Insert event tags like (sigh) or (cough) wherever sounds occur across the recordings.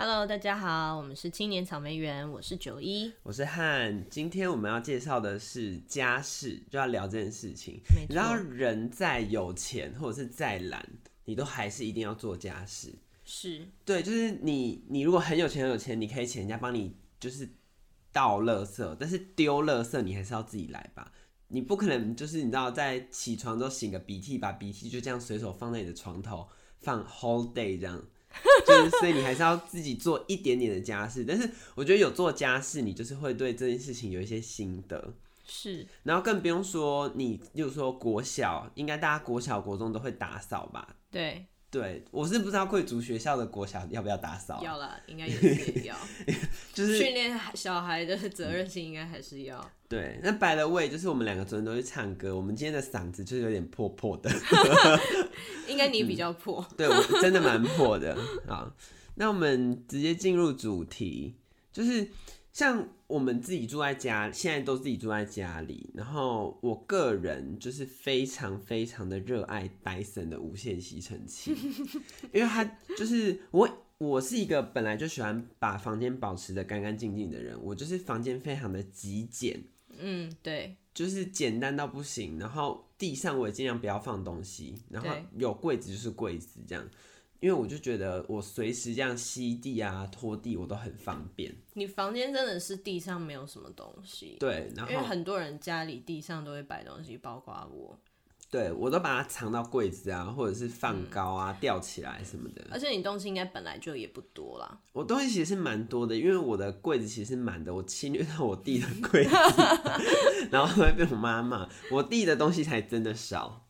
Hello，大家好，我们是青年草莓园，我是九一，我是汉。今天我们要介绍的是家事，就要聊这件事情。没错。你知道人再有钱或者是再懒，你都还是一定要做家事。是，对，就是你，你如果很有钱很有钱，你可以请人家帮你，就是倒垃圾，但是丢垃圾你还是要自己来吧。你不可能就是你知道，在起床之后擤个鼻涕，把鼻涕就这样随手放在你的床头放 whole day 这样，就是所以你还是要自己做一点点的家事。但是我觉得有做家事，你就是会对这件事情有一些心得。是，然后更不用说你，就是说国小，应该大家国小国中都会打扫吧？对。对，我是不知道贵族学校的国小要不要打扫。要啦，应该也是要，(laughs) 就是训练小孩的责任心，应该还是要。对，那 by the way，就是我们两个昨天都去唱歌，我们今天的嗓子就是有点破破的。(laughs) 应该你比较破。嗯、对，我真的蛮破的。啊，那我们直接进入主题，就是。像我们自己住在家，现在都自己住在家里。然后我个人就是非常非常的热爱 Dyson 的无线吸尘器，(laughs) 因为它就是我，我是一个本来就喜欢把房间保持的干干净净的人。我就是房间非常的极简，嗯，对，就是简单到不行。然后地上我也尽量不要放东西，然后有柜子就是柜子这样。因为我就觉得我随时这样吸地啊、拖地，我都很方便。你房间真的是地上没有什么东西，对，然后因为很多人家里地上都会摆东西，包括我，对我都把它藏到柜子啊，或者是放高啊、嗯、吊起来什么的。而且你东西应该本来就也不多啦。我东西其实是蛮多的，因为我的柜子其实是满的，我侵略到我弟的 (laughs) 柜子，然后会被我妈骂。我弟的东西才真的少。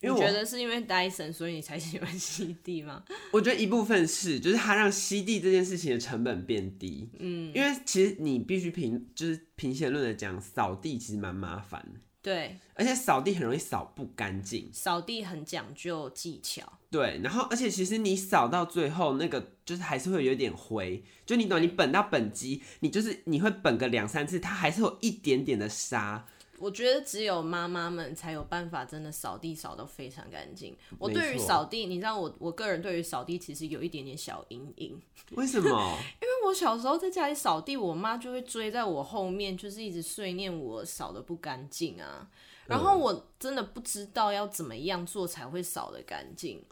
因为我觉得是因为 Dyson，所以你才喜欢 (laughs) 吸地吗？我觉得一部分是，就是它让吸地这件事情的成本变低。嗯，因为其实你必须平就是平心而论的讲，扫地其实蛮麻烦。对，而且扫地很容易扫不干净。扫地很讲究技巧。对，然后而且其实你扫到最后那个就是还是会有点灰，就你懂，你本到本机，你就是你会本个两三次，它还是有一点点的沙。我觉得只有妈妈们才有办法真的扫地扫得非常干净。我对于扫地，你知道我我个人对于扫地其实有一点点小阴影。(laughs) 为什么？因为我小时候在家里扫地，我妈就会追在我后面，就是一直碎念我扫得不干净啊。然后我真的不知道要怎么样做才会扫得干净，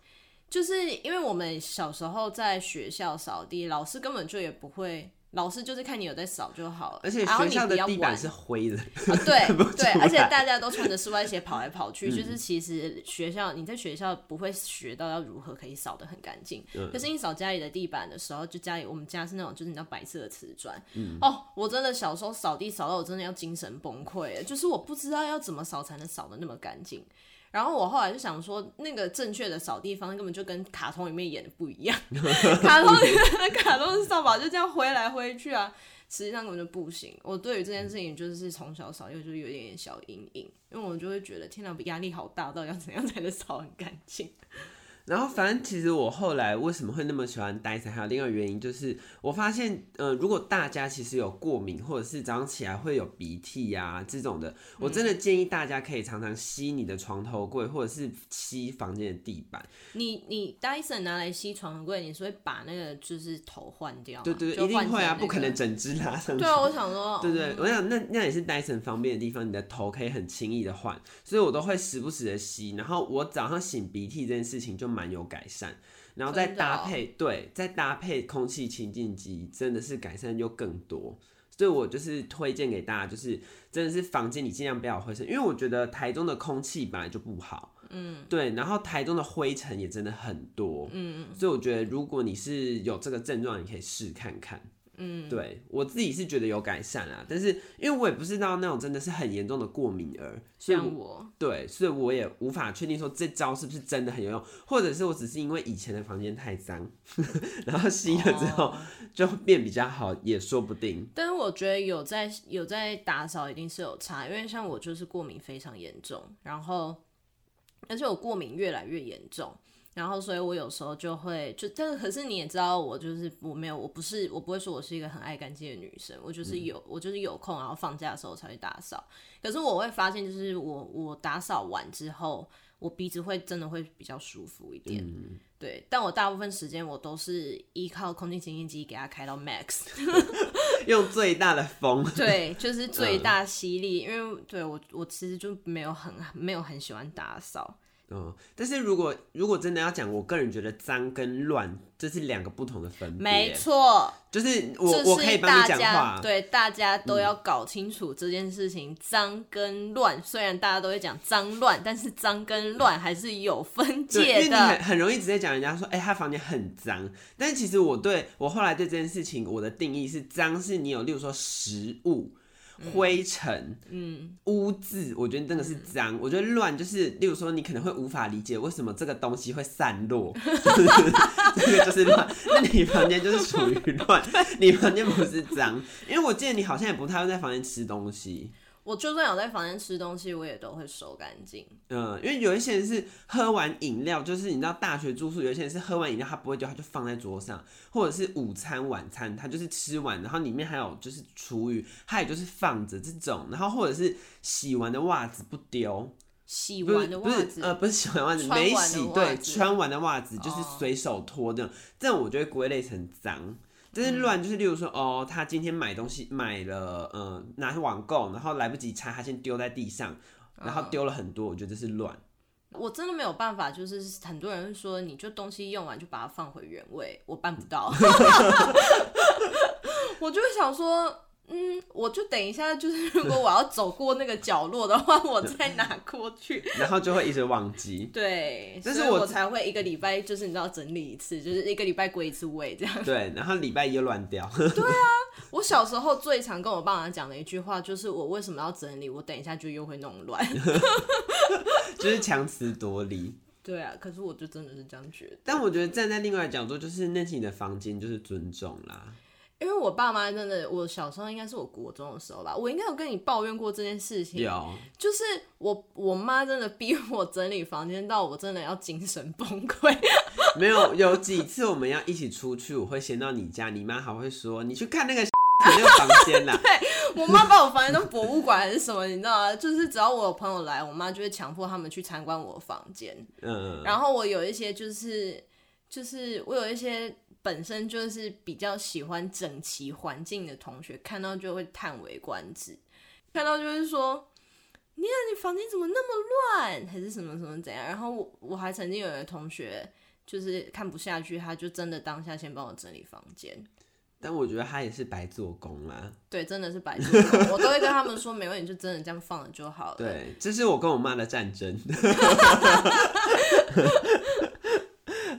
就是因为我们小时候在学校扫地，老师根本就也不会。老师就是看你有在扫就好了，而且学校的地板是灰的，啊、对 (laughs) 对，而且大家都穿着室外鞋跑来跑去，嗯，就是其实学校你在学校不会学到要如何可以扫得很干净，嗯，可是你扫家里的地板的时候，就家里我们家是那种就是你知道白色的瓷砖，嗯，哦，我真的小时候扫地扫到我真的要精神崩溃，就是我不知道要怎么扫才能扫得那么干净。然后我后来就想说，那个正确的扫地方式根本就跟卡通里面演的不一样。(laughs) 卡通里面的卡通是扫把就这样挥来挥去啊，实际上根本就不行。我对于这件事情就是从小扫又就有点点小阴影，因为我就会觉得天哪，压力好大，到底要怎样才能扫很干净？然后，反正其实我后来为什么会那么喜欢 Dyson，还有另外一个原因就是，我发现，呃，如果大家其实有过敏，或者是早上起来会有鼻涕呀、啊、这种的，我真的建议大家可以常常吸你的床头柜，或者是吸房间的地板。你你 Dyson 拿来吸床头柜，你是会把那个就是头换掉？对对对，一定会啊，不可能整只拿上去。对啊，我想说，对对，我想那那也是 Dyson 方便的地方，你的头可以很轻易的换，所以我都会时不时的吸。然后我早上擤鼻涕这件事情就蛮有改善，然后再搭配、哦、对，再搭配空气清净机，真的是改善又更多。所以我就是推荐给大家，就是真的是房间里尽量不要灰尘，因为我觉得台中的空气本来就不好，嗯，对，然后台中的灰尘也真的很多，嗯，所以我觉得如果你是有这个症状，你可以试看看。嗯，对我自己是觉得有改善啦，但是因为我也不是到那种真的是很严重的过敏儿，像我，对，所以我也无法确定说这招是不是真的很有用，或者是我只是因为以前的房间太脏，(laughs) 然后吸了之后就变比较好，也说不定。但是我觉得有在有在打扫一定是有差，因为像我就是过敏非常严重，然后而且我过敏越来越严重。然后，所以我有时候就会就，但是可是你也知道，我就是我没有，我不是，我不会说我是一个很爱干净的女生，我就是有，嗯、我就是有空，然后放假的时候才会打扫。可是我会发现，就是我我打扫完之后，我鼻子会真的会比较舒服一点。嗯、对，但我大部分时间我都是依靠空气清新机给它开到 max，(laughs) (laughs) 用最大的风。对，就是最大吸力，嗯、因为对我我其实就没有很没有很喜欢打扫。嗯，但是如果如果真的要讲，我个人觉得脏跟乱这是两个不同的分别。没错，就是我是我可以帮你讲话，对，大家都要搞清楚这件事情，脏、嗯、跟乱，虽然大家都会讲脏乱，但是脏跟乱还是有分界的。因为你很很容易直接讲人家说，哎、欸，他房间很脏，但是其实我对我后来对这件事情，我的定义是脏是你有，例如说食物。灰尘、嗯，污渍，我觉得真的是脏。嗯、我觉得乱就是，例如说，你可能会无法理解为什么这个东西会散落，(laughs) 这个就是乱。那你房间就是属于乱，你房间不是脏，因为我记得你好像也不太会在房间吃东西。我就算有在房间吃东西，我也都会收干净。嗯，因为有一些人是喝完饮料，就是你知道大学住宿，有一些人是喝完饮料他不会丢，他就放在桌上，或者是午餐、晚餐他就是吃完，然后里面还有就是厨余，他也就是放着这种，然后或者是洗完的袜子不丢，洗完的袜子呃不是洗完袜子没洗，对，穿完的袜子就是随手脱的，哦、这种我就会归类成脏。但是乱就是，例如说，哦，他今天买东西买了，嗯，拿去网购，然后来不及拆，他先丢在地上，然后丢了很多，我觉得这是乱。我真的没有办法，就是很多人说，你就东西用完就把它放回原位，我办不到。(laughs) 我就会想说。嗯，我就等一下，就是 (laughs) 如果我要走过那个角落的话，(laughs) 我再拿过去，然后就会一直忘记。对，但是我，我才会一个礼拜，就是你知道整理一次，就是一个礼拜归一次位这样。(laughs) 对，然后礼拜一又乱掉。对啊，我小时候最常跟我爸妈讲的一句话就是：我为什么要整理？我等一下就又会弄乱。就是强词夺理。对啊，可是我就真的是这样觉得。但我觉得站在另外的角度，就是那是你的房间，就是尊重啦。因为我爸妈真的，我小时候应该是我国中的时候吧，我应该有跟你抱怨过这件事情。有，就是我我妈真的逼我整理房间，到我真的要精神崩溃。(laughs) 没有，有几次我们要一起出去，我会先到你家，你妈还会说你去看那个 (laughs) 那个房间啦。对，我妈把我房间当博物馆还是什么，你知道吗？就是只要我有朋友来，我妈就会强迫他们去参观我的房间。嗯，然后我有一些就是就是我有一些。本身就是比较喜欢整齐环境的同学，看到就会叹为观止，看到就是说，你看你房间怎么那么乱，还是什么什么怎样？然后我我还曾经有一个同学，就是看不下去，他就真的当下先帮我整理房间。但我觉得他也是白做工啦。对，真的是白做工。我都会跟他们说，没问题，就真的这样放了就好了。对，这是我跟我妈的战争 (laughs)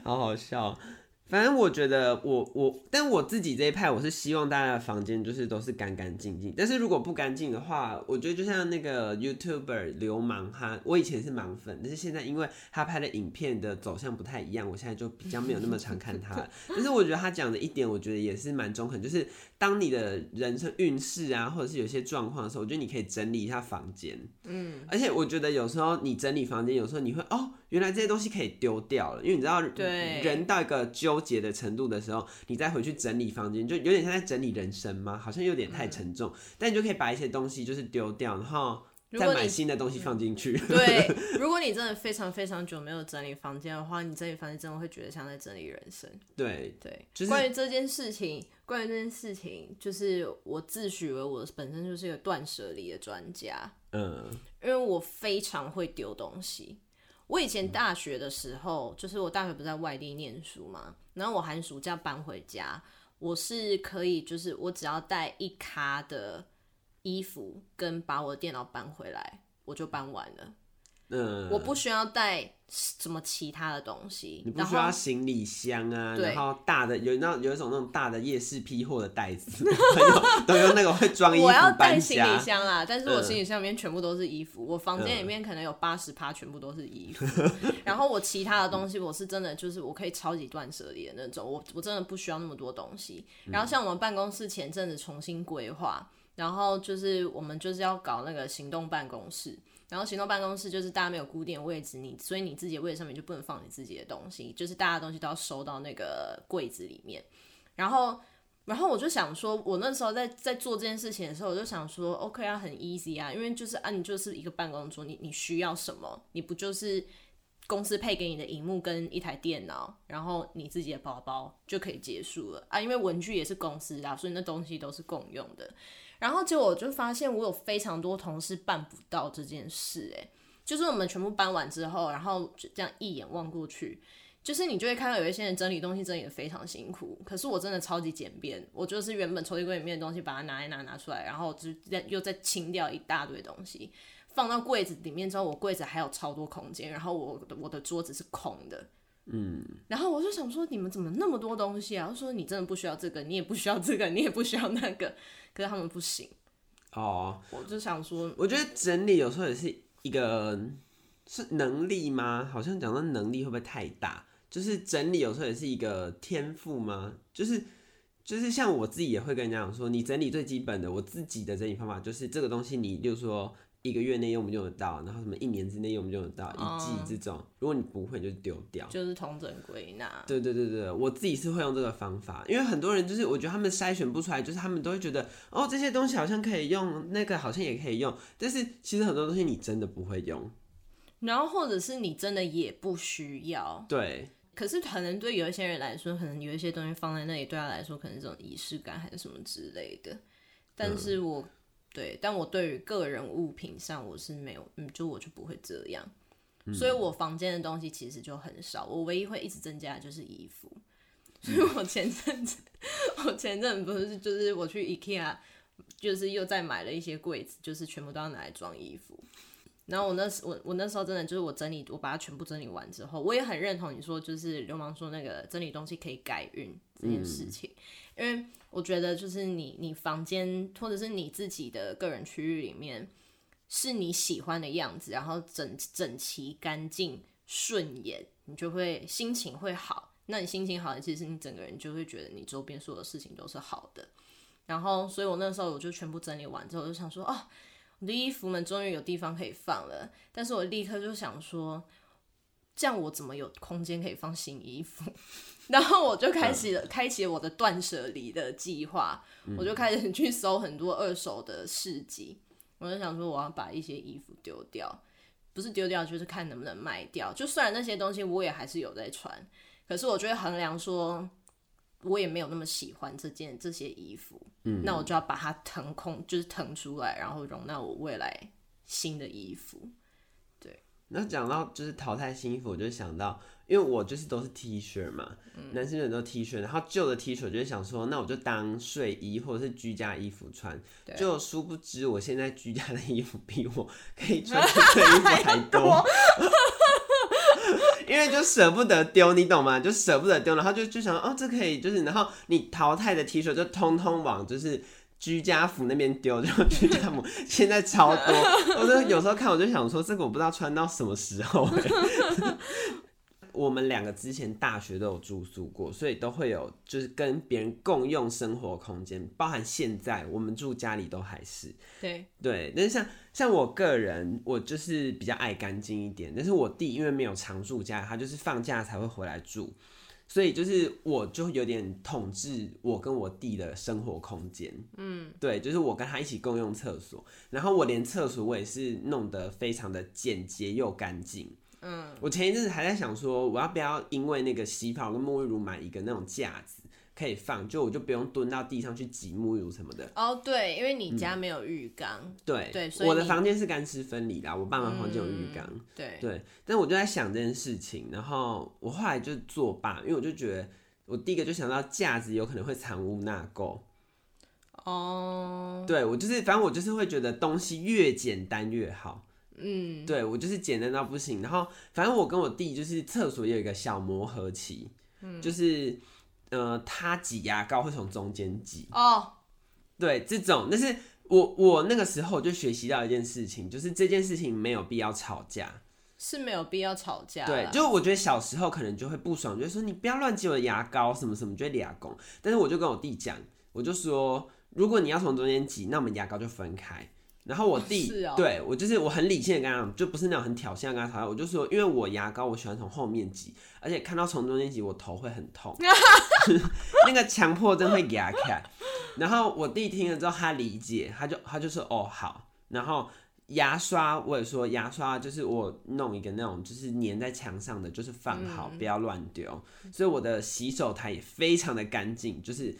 (laughs) 好好笑。反正我觉得我我，但我自己这一派，我是希望大家的房间就是都是干干净净。但是如果不干净的话，我觉得就像那个 YouTuber 流氓哈，我以前是盲粉，但是现在因为他拍的影片的走向不太一样，我现在就比较没有那么常看他。但是我觉得他讲的一点，我觉得也是蛮中肯，就是当你的人生运势啊，或者是有些状况的时候，我觉得你可以整理一下房间。嗯，而且我觉得有时候你整理房间，有时候你会哦。原来这些东西可以丢掉了，因为你知道，人到一个纠结的程度的时候，你再回去整理房间，就有点像在整理人生吗？好像有点太沉重，嗯、但你就可以把一些东西就是丢掉，然后再买新的东西放进去。对，(laughs) 如果你真的非常非常久没有整理房间的话，你整理房间真的会觉得像在整理人生。对对，就是关于这件事情，关于这件事情，就是我自诩为我本身就是一个断舍离的专家。嗯，因为我非常会丢东西。我以前大学的时候，就是我大学不是在外地念书嘛，然后我寒暑假搬回家，我是可以，就是我只要带一卡的衣服，跟把我的电脑搬回来，我就搬完了。嗯，我不需要带什么其他的东西。你不需要行李箱啊，然后大的有那有一种那种大的夜市批货的袋子，(laughs) 都用那个会装衣服。我要带行李箱啊，但是我行李箱里面全部都是衣服。我房间里面可能有八十趴全部都是衣服，(laughs) 然后我其他的东西我是真的就是我可以超级断舍离的那种，我我真的不需要那么多东西。然后像我们办公室前阵子重新规划，然后就是我们就是要搞那个行动办公室。然后行动办公室就是大家没有固定位置，你所以你自己的位置上面就不能放你自己的东西，就是大家的东西都要收到那个柜子里面。然后，然后我就想说，我那时候在在做这件事情的时候，我就想说，OK 啊，很 easy 啊，因为就是啊，你就是一个办公桌，你你需要什么，你不就是公司配给你的荧幕跟一台电脑，然后你自己的包包就可以结束了啊。因为文具也是公司的，所以那东西都是共用的。然后结果我就发现，我有非常多同事办不到这件事，哎，就是我们全部搬完之后，然后就这样一眼望过去，就是你就会看到有一些人整理东西整理的非常辛苦，可是我真的超级简便，我就是原本抽屉柜里面的东西，把它拿一拿拿出来，然后就再又再清掉一大堆东西。放到柜子里面之后，我柜子还有超多空间，然后我的我的桌子是空的，嗯，然后我就想说，你们怎么那么多东西啊？我说你真的不需要这个，你也不需要这个，你也不需要那个，可是他们不行。哦，我就想说，我觉得整理有时候也是一个是能力吗？好像讲到能力会不会太大？就是整理有时候也是一个天赋吗？就是就是像我自己也会跟人家讲说，你整理最基本的，我自己的整理方法就是这个东西，你就是说。一个月内用不用得到，然后什么一年之内用不用得到，一季这种，嗯、如果你不会就丢掉，就是统整归纳。对对对对，我自己是会用这个方法，因为很多人就是我觉得他们筛选不出来，就是他们都会觉得哦，这些东西好像可以用，那个好像也可以用，但是其实很多东西你真的不会用，然后或者是你真的也不需要。对，可是可能对有一些人来说，可能有一些东西放在那里对他来说，可能是这种仪式感还是什么之类的，但是我。嗯对，但我对于个人物品上我是没有，嗯，就我就不会这样，嗯、所以我房间的东西其实就很少，我唯一会一直增加的就是衣服，(laughs) 所以我前阵子，我前阵子不是就是我去 IKEA，就是又再买了一些柜子，就是全部都要拿来装衣服，然后我那时我我那时候真的就是我整理，我把它全部整理完之后，我也很认同你说就是流氓说那个整理东西可以改运这件事情。嗯因为我觉得，就是你你房间或者是你自己的个人区域里面，是你喜欢的样子，然后整整齐、干净、顺眼，你就会心情会好。那你心情好，其实你整个人就会觉得你周边所有的事情都是好的。然后，所以我那时候我就全部整理完之后，我就想说，哦，我的衣服们终于有地方可以放了。但是我立刻就想说，这样我怎么有空间可以放新衣服？然后我就开始开启我的断舍离的计划。嗯、我就开始去搜很多二手的市集。我就想说，我要把一些衣服丢掉，不是丢掉，就是看能不能卖掉。就虽然那些东西我也还是有在穿，可是我就会衡量说，我也没有那么喜欢这件这些衣服。嗯，那我就要把它腾空，就是腾出来，然后容纳我未来新的衣服。对。那讲到就是淘汰新衣服，我就想到。因为我就是都是 T 恤嘛，嗯、男生很多 T 恤，然后旧的 T 恤就是想说，那我就当睡衣或者是居家衣服穿，对就殊不知我现在居家的衣服比我可以穿的 (laughs) 衣服还多，多因为就舍不得丢，你懂吗？就舍不得丢，然后就就想哦，这可以就是，然后你淘汰的 T 恤就通通往就是居家服那边丢，就居家服 (laughs) 现在超多，我就有时候看我就想说，这个我不知道穿到什么时候哎。我们两个之前大学都有住宿过，所以都会有就是跟别人共用生活空间，包含现在我们住家里都还是。对对，但是像像我个人，我就是比较爱干净一点。但是我弟因为没有常住家，他就是放假才会回来住，所以就是我就有点统治我跟我弟的生活空间。嗯，对，就是我跟他一起共用厕所，然后我连厕所我也是弄得非常的简洁又干净。嗯，我前一阵子还在想说，我要不要因为那个洗发跟沐浴乳买一个那种架子可以放，就我就不用蹲到地上去挤沐浴乳什么的。哦，对，因为你家没有浴缸。嗯、对对，所以我的房间是干湿分离的，我爸妈房间有浴缸。嗯、对对，但我就在想这件事情，然后我后来就作罢，因为我就觉得，我第一个就想到架子有可能会藏污纳垢。哦，对我就是，反正我就是会觉得东西越简单越好。嗯，对我就是简单到不行，然后反正我跟我弟就是厕所也有一个小磨合期，嗯，就是呃，他挤牙膏会从中间挤。哦，对，这种，但是我我那个时候就学习到一件事情，就是这件事情没有必要吵架，是没有必要吵架，对，就我觉得小时候可能就会不爽，就是说你不要乱挤我的牙膏什么什么，就会俩拱，但是我就跟我弟讲，我就说如果你要从中间挤，那我们牙膏就分开。然后我弟，对我就是我很理性的跟他讲，就不是那种很挑衅跟他吵架，我就说，因为我牙膏我喜欢从后面挤，而且看到从中间挤我头会很痛，(laughs) 那个强迫症会压开。然后我弟听了之后他理解，他就他就说哦好，然后牙刷，我也说牙刷就是我弄一个那种就是粘在墙上的，就是放好，嗯、不要乱丢。所以我的洗手台也非常的干净，就是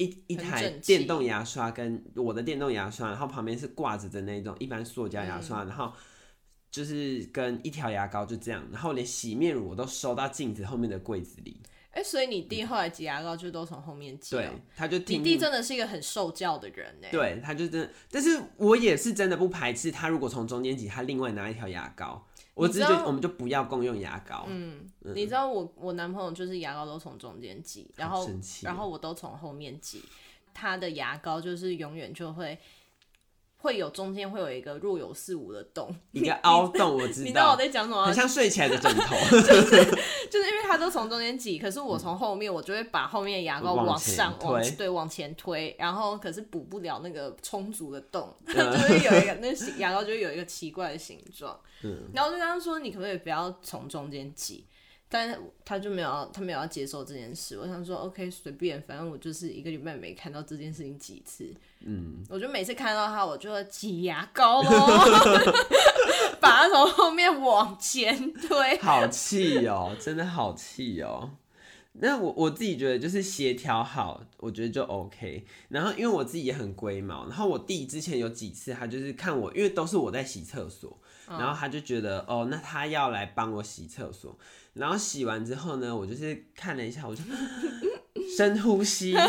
一一台电动牙刷跟我的电动牙刷，然后旁边是挂着的那种一般塑胶牙刷，嗯、然后就是跟一条牙膏就这样，然后连洗面乳我都收到镜子后面的柜子里。哎、欸，所以你弟后来挤牙膏就都从后面挤、喔。对，他就听。你弟真的是一个很受教的人呢。对，他就真的，但是我也是真的不排斥他如果从中间挤，他另外拿一条牙膏。我只是觉得我们就不要共用牙膏。嗯，嗯，你知道我我男朋友就是牙膏都从中间挤，然后然后我都从后面挤，他的牙膏就是永远就会。会有中间会有一个若有似无的洞，一个凹洞，我知道。你知道我在讲什么？很像睡起来的枕头。就是 (laughs) 就是因为它都从中间挤，可是我从后面，我就会把后面的牙膏往上往，往对往前推，然后可是补不了那个充足的洞，嗯、(laughs) 就会有一个那牙膏就会有一个奇怪的形状。嗯，然后就跟他说，你可不可以不要从中间挤？但是他就没有要，他没有要接受这件事。我想说，OK，随便，反正我就是一个礼拜没看到这件事情几次。嗯，我就每次看到他，我就会挤牙膏咯，(laughs) (laughs) 把他从后面往前推。好气哦，真的好气哦。那我我自己觉得就是协调好，我觉得就 OK。然后因为我自己也很龟毛，然后我弟之前有几次他就是看我，因为都是我在洗厕所，然后他就觉得哦，那他要来帮我洗厕所。然后洗完之后呢，我就是看了一下，我就 (laughs) 深呼吸。(laughs) 为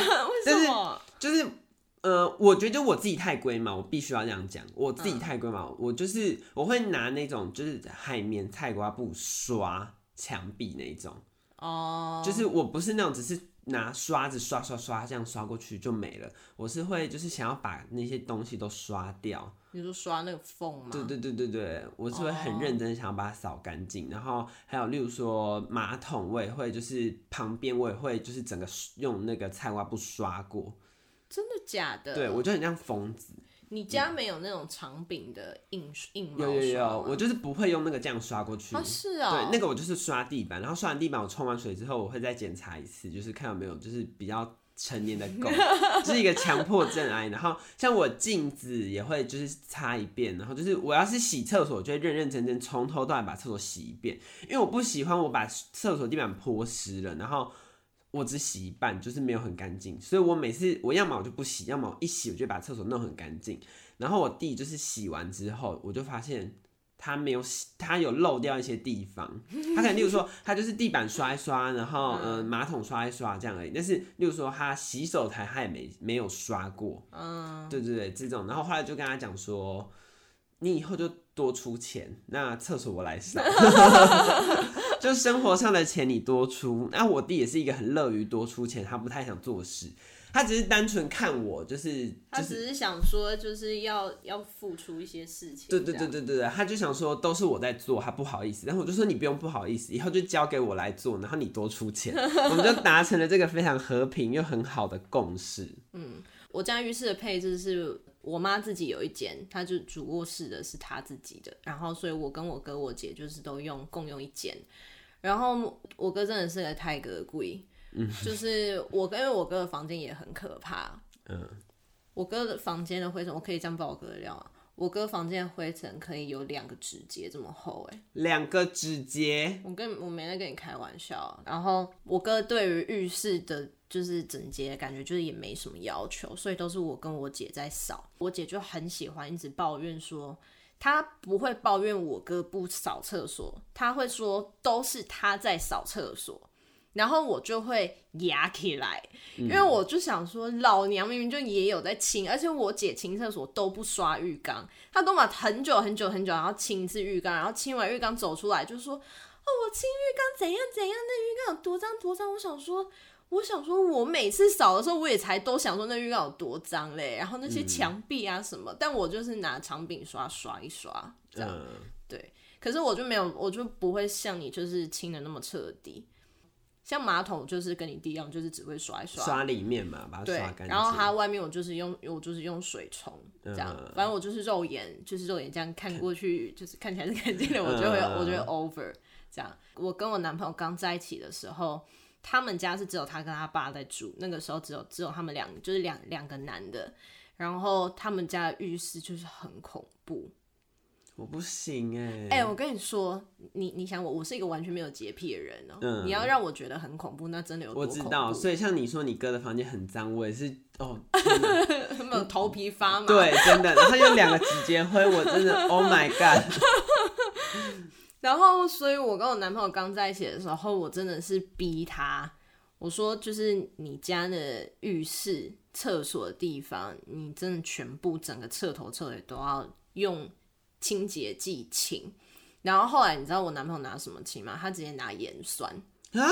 什么？就是呃，我觉得我自己太龟毛，我必须要这样讲，我自己太龟毛，我就是我会拿那种就是海绵菜瓜布刷墙壁那种。哦。就是我不是那种只是拿刷子刷刷刷这样刷过去就没了，我是会就是想要把那些东西都刷掉。你说刷那个缝吗？对对对对对，我是会很认真想要把它扫干净，oh. 然后还有例如说马桶，我也会就是旁边我也会就是整个用那个菜瓜布刷过。真的假的？对，我就很像疯子。你家没有那种长柄的硬硬有有有，我就是不会用那个这样刷过去。啊，是啊。对，那个我就是刷地板，然后刷完地板我冲完水之后，我会再检查一次，就是看有没有就是比较。成年的狗，(laughs) 这是一个强迫症癌。然后像我镜子也会就是擦一遍，然后就是我要是洗厕所，我就会认认真真从头到尾把厕所洗一遍，因为我不喜欢我把厕所地板泼湿了，然后我只洗一半，就是没有很干净。所以我每次我要么我就不洗，要么我一洗我就把厕所弄很干净。然后我弟就是洗完之后，我就发现。他没有洗，他有漏掉一些地方。他可能，例如说，他就是地板刷一刷，然后嗯，马桶刷一刷这样而已。但是，例如说，他洗手台他也没没有刷过。嗯，对对对，这种。然后后来就跟他讲说，你以后就多出钱，那厕所我来扫。(laughs) 就生活上的钱你多出。那我弟也是一个很乐于多出钱，他不太想做事。他只是单纯看我，就是、就是、他只是想说，就是要要付出一些事情。对对对对对，他就想说都是我在做，他不好意思。然后我就说你不用不好意思，以后就交给我来做，然后你多出钱，(laughs) 我们就达成了这个非常和平又很好的共识。嗯，我家浴室的配置是我妈自己有一间，她就主卧室的是她自己的，然后所以我跟我哥我姐就是都用共用一间，然后我哥真的是个泰格贵。嗯，就是我跟，因为我哥的房间也很可怕。嗯，我哥的房间的灰尘，我可以这样爆我哥的料啊！我哥房间的灰尘可以有两个指节这么厚，欸，哎，两个指节。我跟我没在跟你开玩笑。然后我哥对于浴室的，就是整洁的感觉，就是也没什么要求，所以都是我跟我姐在扫。我姐就很喜欢一直抱怨说，她不会抱怨我哥不扫厕所，她会说都是他在扫厕所。然后我就会压起来，因为我就想说，老娘明明就也有在清，而且我姐清厕所都不刷浴缸，她都把很久很久很久，然后清一次浴缸，然后清完浴缸走出来就说，哦，我清浴缸怎样怎样，那浴缸有多脏多脏。我想说，我想说，我每次扫的时候，我也才都想说那浴缸有多脏嘞，然后那些墙壁啊什么，嗯、但我就是拿长柄刷刷一刷，这样、嗯、对。可是我就没有，我就不会像你，就是清的那么彻底。像马桶就是跟你弟一样，就是只会刷一刷，刷里面嘛，把它刷干净。然后它外面我就是用，我就是用水冲这样。嗯、反正我就是肉眼，就是肉眼这样看过去，就是看起来是干净的，我就会，嗯、我就会 over 这样。我跟我男朋友刚在一起的时候，他们家是只有他跟他爸在住，那个时候只有只有他们两，就是两两个男的。然后他们家的浴室就是很恐怖。我不行哎、欸。哎、欸，我跟你说，你你想我，我是一个完全没有洁癖的人哦、喔。嗯。你要让我觉得很恐怖，那真的有多恐怖？我知道，所以像你说你哥的房间很脏，我也是哦，(laughs) 没有头皮发麻。对，真的。然后有两个指节灰，我真的 Oh my God。(laughs) 然后，所以我跟我男朋友刚在一起的时候，我真的是逼他，我说就是你家的浴室、厕所的地方，你真的全部整个彻头彻尾都要用清洁剂清。然后后来你知道我男朋友拿什么清吗？他直接拿盐酸啊，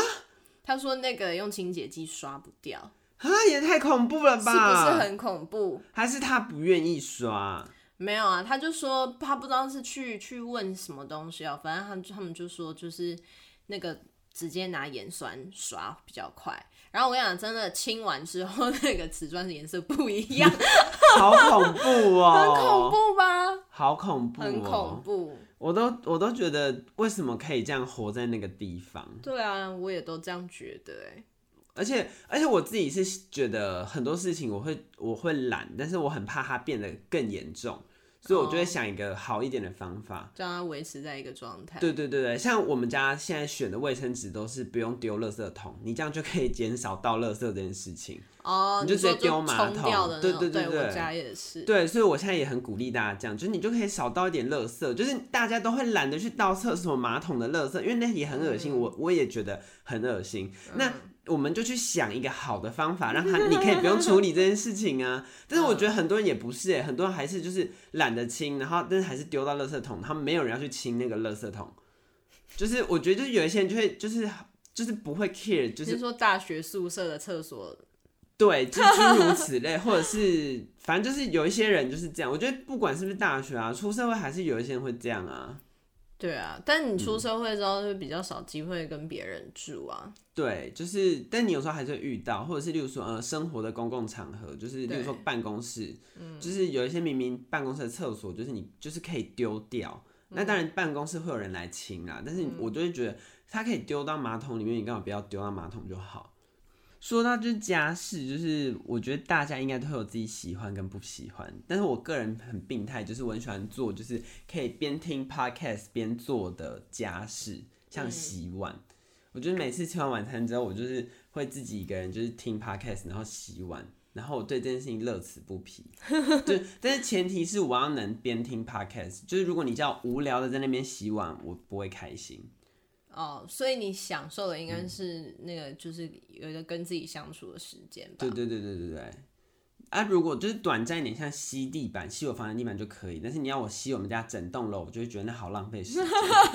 他说那个用清洁剂刷不掉啊，也太恐怖了吧？是不是很恐怖？还是他不愿意刷？没有啊，他就说他不知道是去去问什么东西啊，反正他他们就说就是那个直接拿盐酸刷比较快。然后我跟你讲，真的清完之后 (laughs) 那个瓷砖的颜色不一样，(laughs) 好恐怖哦，很恐怖吧？好恐怖哦，很恐怖。我都我都觉得为什么可以这样活在那个地方？对啊，我也都这样觉得哎。而且而且我自己是觉得很多事情我会我会懒，但是我很怕它变得更严重。所以，我就会想一个好一点的方法，让它维持在一个状态。对对对对，像我们家现在选的卫生纸都是不用丢垃圾桶，你这样就可以减少倒垃圾这件事情。哦，你就直接丢马桶。对对对对，我家也是。对，所以我现在也很鼓励大家这样，就是你就可以少倒一点垃圾，就是大家都会懒得去倒厕所马桶的垃圾，因为那也很恶心，我我也觉得很恶心。那我们就去想一个好的方法，让他你可以不用处理这件事情啊。(laughs) 但是我觉得很多人也不是哎、欸，很多人还是就是懒得清，然后但是还是丢到垃圾桶，他们没有人要去清那个垃圾桶。就是我觉得就是有一些人就会就是就是不会 care，就是说大学宿舍的厕所，对，就诸如此类，或者是反正就是有一些人就是这样。我觉得不管是不是大学啊，出社会还是有一些人会这样啊。对啊，但你出社会之后就比较少机会跟别人住啊。嗯、对，就是，但你有时候还是会遇到，或者是例如说，呃，生活的公共场合，就是例如说办公室，嗯，就是有一些明明办公室的厕所，就是你就是可以丢掉，嗯、那当然办公室会有人来清啊，但是我就会觉得它可以丢到马桶里面，你干嘛不要丢到马桶就好。说到就是家事，就是我觉得大家应该都会有自己喜欢跟不喜欢，但是我个人很病态，就是我很喜欢做，就是可以边听 podcast 边做的家事，像洗碗。嗯、我觉得每次吃完晚餐之后，我就是会自己一个人就是听 podcast，然后洗碗，然后我对这件事情乐此不疲。(laughs) 对，但是前提是我要能边听 podcast，就是如果你叫无聊的在那边洗碗，我不会开心。哦，所以你享受的应该是那个，就是有一个跟自己相处的时间吧？对对对对对对。啊，如果就是短暂一点，像吸地板、吸我房间地板就可以。但是你要我吸我们家整栋楼，我就会觉得那好浪费时间。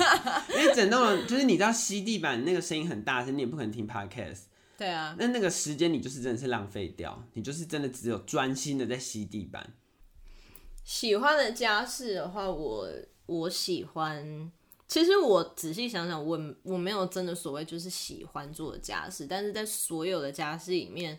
(laughs) 因为整栋楼就是你知道吸地板那个声音很大声，你也不可能听 podcast。对啊。那那个时间你就是真的是浪费掉，你就是真的只有专心的在吸地板。喜欢的家事的话，我我喜欢。其实我仔细想想，我我没有真的所谓就是喜欢做的家事，但是在所有的家事里面，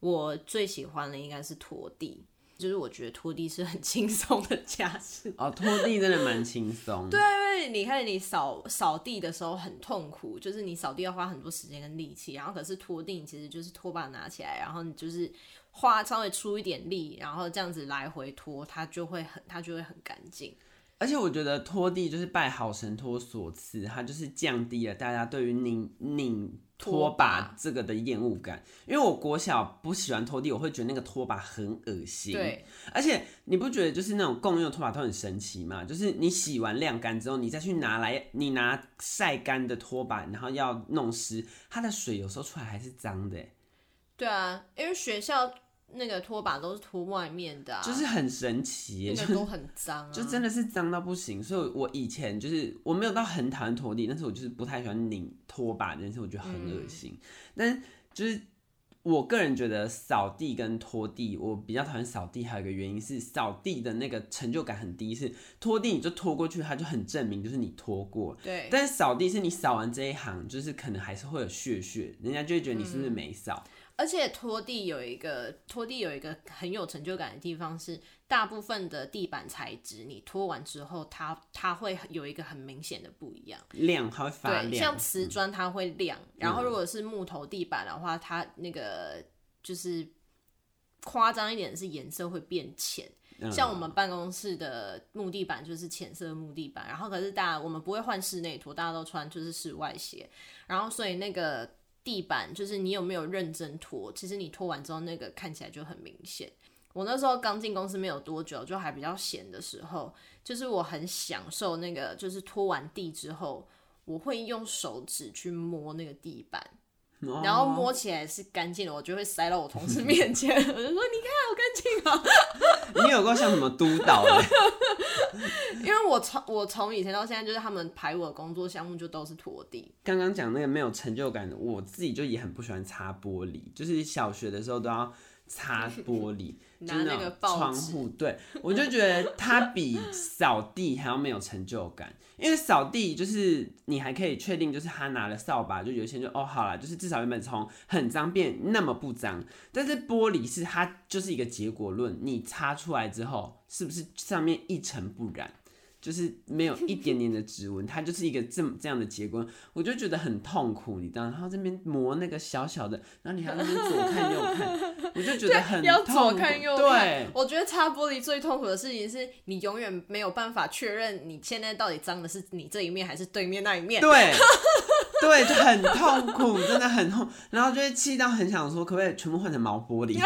我最喜欢的应该是拖地。就是我觉得拖地是很 (laughs) 轻松的家事。哦，拖地真的蛮轻松。对，因为你看你扫扫地的时候很痛苦，就是你扫地要花很多时间跟力气，然后可是拖地其实就是拖把拿起来，然后你就是花稍微出一点力，然后这样子来回拖，它就会很它就会很干净。而且我觉得拖地就是拜好神拖所赐，它就是降低了大家对于拧拧拖把这个的厌恶感。因为我国小不喜欢拖地，我会觉得那个拖把很恶心。对，而且你不觉得就是那种共用拖把都很神奇吗？就是你洗完晾干之后，你再去拿来，你拿晒干的拖把，然后要弄湿，它的水有时候出来还是脏的。对啊，因为学校。那个拖把都是拖外面的，啊，就是很神奇，那个都很脏，啊，就真的是脏到不行。所以，我以前就是我没有到很讨厌拖地，但是我就是不太喜欢拧拖把这件事，我觉得很恶心。嗯、但就是我个人觉得扫地跟拖地，我比较讨厌扫地，还有一个原因是扫地的那个成就感很低，是拖地你就拖过去，它就很证明就是你拖过。对，但是扫地是你扫完这一行，就是可能还是会有屑屑，人家就会觉得你是不是没扫。嗯而且拖地有一个拖地有一个很有成就感的地方是，大部分的地板材质，你拖完之后它，它它会有一个很明显的不一样，亮，它会发亮。对，像瓷砖它会亮，嗯、然后如果是木头地板的话，它那个就是夸张一点是颜色会变浅。像我们办公室的木地板就是浅色木地板，然后可是大家我们不会换室内拖，大家都穿就是室外鞋，然后所以那个地板就是你有没有认真拖，其实你拖完之后那个看起来就很明显。我那时候刚进公司没有多久，就还比较闲的时候，就是我很享受那个，就是拖完地之后，我会用手指去摸那个地板。然后摸起来是干净的，我就会塞到我同事面前，(laughs) 我就说：“你看，好干净啊！” (laughs) 你有过像什么督导的？(laughs) (laughs) 因为我从我从以前到现在，就是他们排我的工作项目就都是拖地。刚刚讲那个没有成就感，我自己就也很不喜欢擦玻璃，就是小学的时候都要擦 (laughs) 玻璃。拿那个窗户，对，我就觉得它比扫地还要没有成就感，因为扫地就是你还可以确定，就是他拿了扫把，就有些人就哦好了，就是至少原本从很脏变那么不脏，但是玻璃是它就是一个结果论，你擦出来之后是不是上面一尘不染？就是没有一点点的指纹，它就是一个这么这样的结果，我就觉得很痛苦，你知道？然后这边磨那个小小的，然后你还在那边左看右看，我就觉得很痛苦。要左看右看。对，我觉得擦玻璃最痛苦的事情是你永远没有办法确认你现在到底脏的是你这一面还是对面那一面。对，对，就很痛苦，真的很痛，然后就会气到很想说，可不可以全部换成毛玻璃？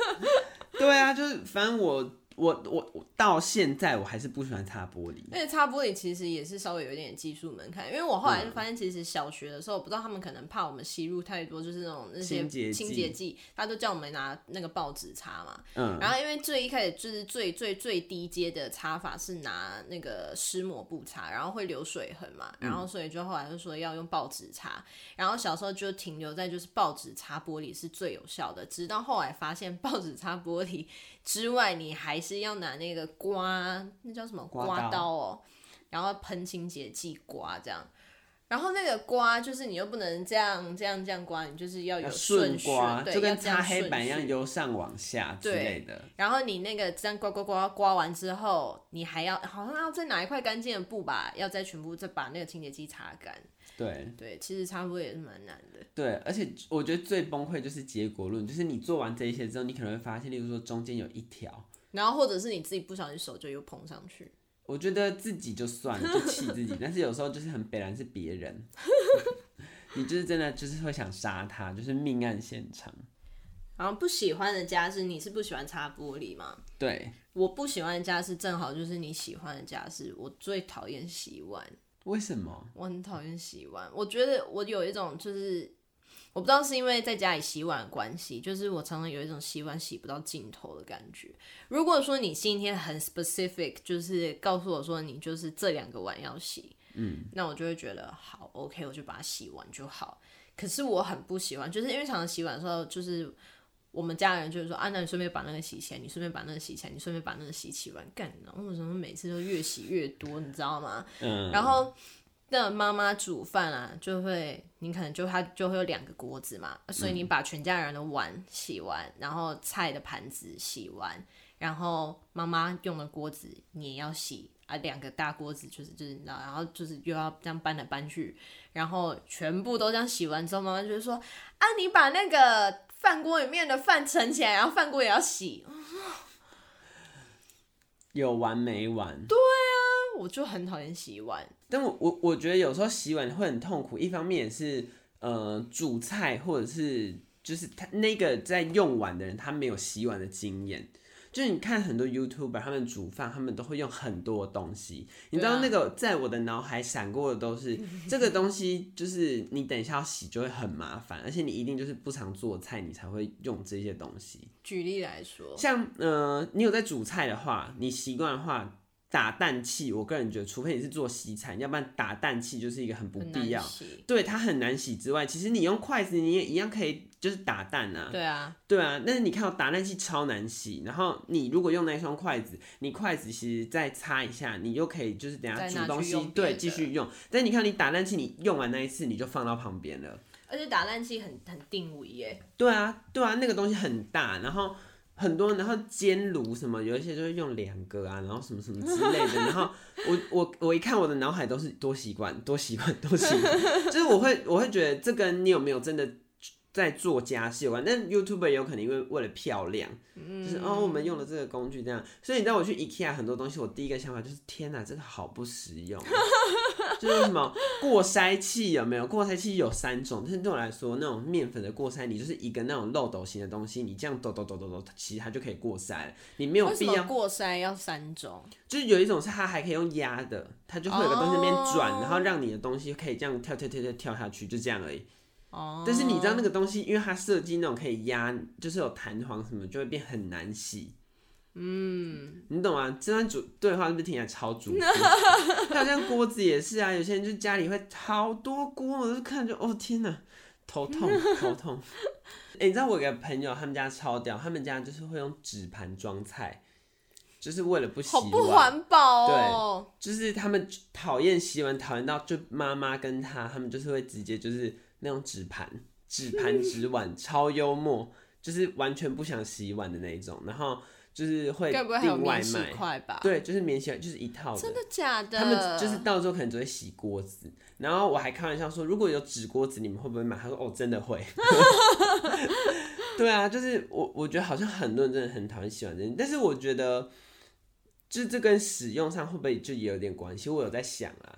(laughs) 对啊，就是反正我。我我我到现在我还是不喜欢擦玻璃，而且擦玻璃其实也是稍微有一点技术门槛，因为我后来就发现，其实小学的时候，我不知道他们可能怕我们吸入太多，就是那种那些清洁剂，他都叫我们拿那个报纸擦嘛。嗯。然后因为最一开始就是最最最低阶的擦法是拿那个湿抹布擦，然后会留水痕嘛，然后所以就后来就说要用报纸擦，然后小时候就停留在就是报纸擦玻璃是最有效的，直到后来发现报纸擦玻璃。之外，你还是要拿那个刮，那叫什么刮刀哦，然后喷清洁剂刮这样，然后那个刮就是你又不能这样这样这样刮，你就是要有顺刮，就跟擦黑板一样，由上往下之类的。然后你那个这样刮刮刮刮完之后，你还要好像要再拿一块干净的布吧，要再全部再把那个清洁剂擦干。对对，其实差不多也是蛮难的。对，而且我觉得最崩溃就是结果论，就是你做完这一些之后，你可能会发现，例如说中间有一条，然后或者是你自己不小心手就又碰上去。我觉得自己就算了，就气自己，(laughs) 但是有时候就是很北然是别人，(laughs) 你就是真的就是会想杀他，就是命案现场。然后不喜欢的家是，你是不喜欢擦玻璃吗？对，我不喜欢的家是正好就是你喜欢的家是，我最讨厌洗碗。为什么？我很讨厌洗碗。我觉得我有一种就是，我不知道是因为在家里洗碗的关系，就是我常常有一种洗碗洗不到尽头的感觉。如果说你今天很 specific，就是告诉我说你就是这两个碗要洗，嗯，那我就会觉得好，OK，我就把它洗完就好。可是我很不喜欢，就是因为常常洗碗的时候，就是。我们家人就是说啊，那你顺便把那个洗起来，你顺便把那个洗起来，你顺便把那个洗起来，干呢？为什么每次都越洗越多，你知道吗？嗯。然后那妈妈煮饭啊，就会你可能就她就会有两个锅子嘛，所以你把全家人的碗洗完，然后菜的盘子洗完，然后妈妈用的锅子你也要洗啊，两个大锅子就是就是你知道，然后就是又要这样搬来搬去，然后全部都这样洗完之后，妈妈就是说啊，你把那个。饭锅里面的饭盛起来，然后饭锅也要洗，有完没完？对啊，我就很讨厌洗碗。但我我我觉得有时候洗碗会很痛苦，一方面也是呃煮菜或者是就是他那个在用碗的人他没有洗碗的经验。就是你看很多 YouTuber 他们煮饭，他们都会用很多东西。你知道那个在我的脑海闪过的都是这个东西，就是你等一下要洗就会很麻烦，而且你一定就是不常做菜，你才会用这些东西。举例来说，像呃，你有在煮菜的话，你习惯的话。打蛋器，我个人觉得，除非你是做西餐，要不然打蛋器就是一个很不必要。对，它很难洗之外，其实你用筷子你也一样可以，就是打蛋啊。对啊，对啊。但是你看到打蛋器超难洗，然后你如果用那一双筷子，你筷子其实再擦一下，你又可以就是等下煮东西，对，继续用。但你看你打蛋器，你用完那一次你就放到旁边了。而且打蛋器很很定位耶。对啊，对啊，那个东西很大，然后。很多，然后煎炉什么，有一些就是用两个啊，然后什么什么之类的。然后 (laughs) 我我我一看，我的脑海都是多习惯，多习惯，多习惯。(laughs) 就是我会我会觉得，这跟你有没有真的在做家事有关，但 YouTuber 也有可能因为为了漂亮，嗯、就是哦，我们用了这个工具这样，所以你知道我去 IKEA 很多东西，我第一个想法就是天哪，这个好不实用，(laughs) 就是什么过筛器有没有？过筛器有三种，但是对我来说，那种面粉的过筛，你就是一个那种漏斗型的东西，你这样抖抖抖抖抖，其实它就可以过筛了，你没有必要过筛要三种，就是有一种是它还可以用压的，它就会有个东西那边转，哦、然后让你的东西可以这样跳跳跳跳跳下去，就这样而已。哦，但是你知道那个东西，因为它设计那种可以压，就是有弹簧什么，就会变很难洗。嗯，你懂吗？这段主对话是不是听起来超主妇？它好像锅子也是啊，有些人就家里会好多锅，我就看就哦天哪，头痛 (laughs) 头痛。哎、欸，你知道我有个朋友，他们家超屌，他们家就是会用纸盘装菜，就是为了不洗碗，好不环保哦。对，就是他们讨厌洗碗，讨厌到就妈妈跟他，他们就是会直接就是。那种纸盘、纸盘、纸碗，超幽默，就是完全不想洗碗的那一种，然后就是会订外卖，对，就是免洗，就是一套的。真的假的？他们就是到时候可能只会洗锅子，然后我还开玩笑说，如果有纸锅子，你们会不会买？他说哦，真的会。(laughs) 对啊，就是我我觉得好像很多人真的很讨厌洗碗这件事，但是我觉得，就是这跟使用上会不会就也有点关系？我有在想啊。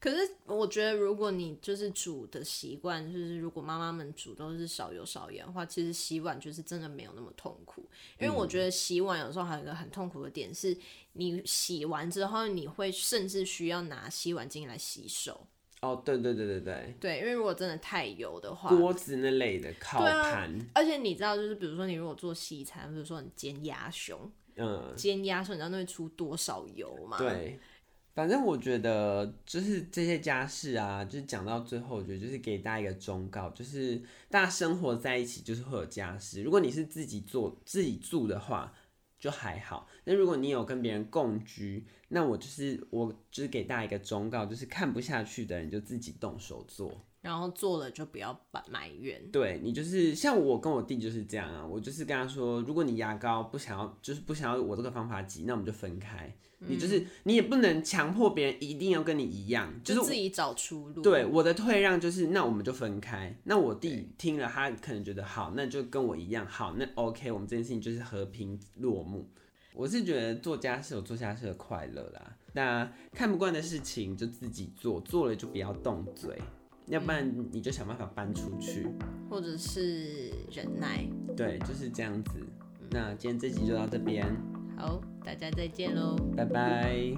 可是我觉得，如果你就是煮的习惯，就是如果妈妈们煮都是少油少盐的话，其实洗碗就是真的没有那么痛苦。因为我觉得洗碗有时候还有一个很痛苦的点是，你洗完之后你会甚至需要拿洗碗巾来洗手。哦，对对对对对。对，因为如果真的太油的话，锅子那类的烤盘，啊，而且你知道，就是比如说你如果做西餐，比如说你煎鸭胸，嗯，煎鸭胸，你知道那会出多少油吗？对。反正我觉得就是这些家事啊，就是讲到最后，我觉得就是给大家一个忠告，就是大家生活在一起就是会有家事。如果你是自己做自己住的话，就还好。那如果你有跟别人共居，那我就是我就是给大家一个忠告，就是看不下去的人就自己动手做，然后做了就不要埋怨。对，你就是像我跟我弟就是这样啊，我就是跟他说，如果你牙膏不想要，就是不想要我这个方法挤，那我们就分开。你就是你也不能强迫别人一定要跟你一样，就是自己找出路。对，我的退让就是，那我们就分开。那我弟听了，他可能觉得好，那就跟我一样好，那 OK，我们这件事情就是和平落幕。我是觉得做家事有做家事的快乐啦。那看不惯的事情就自己做，做了就不要动嘴，要不然你就想办法搬出去，或者是忍耐。对，就是这样子。那今天这集就到这边。好，大家再见喽，拜拜。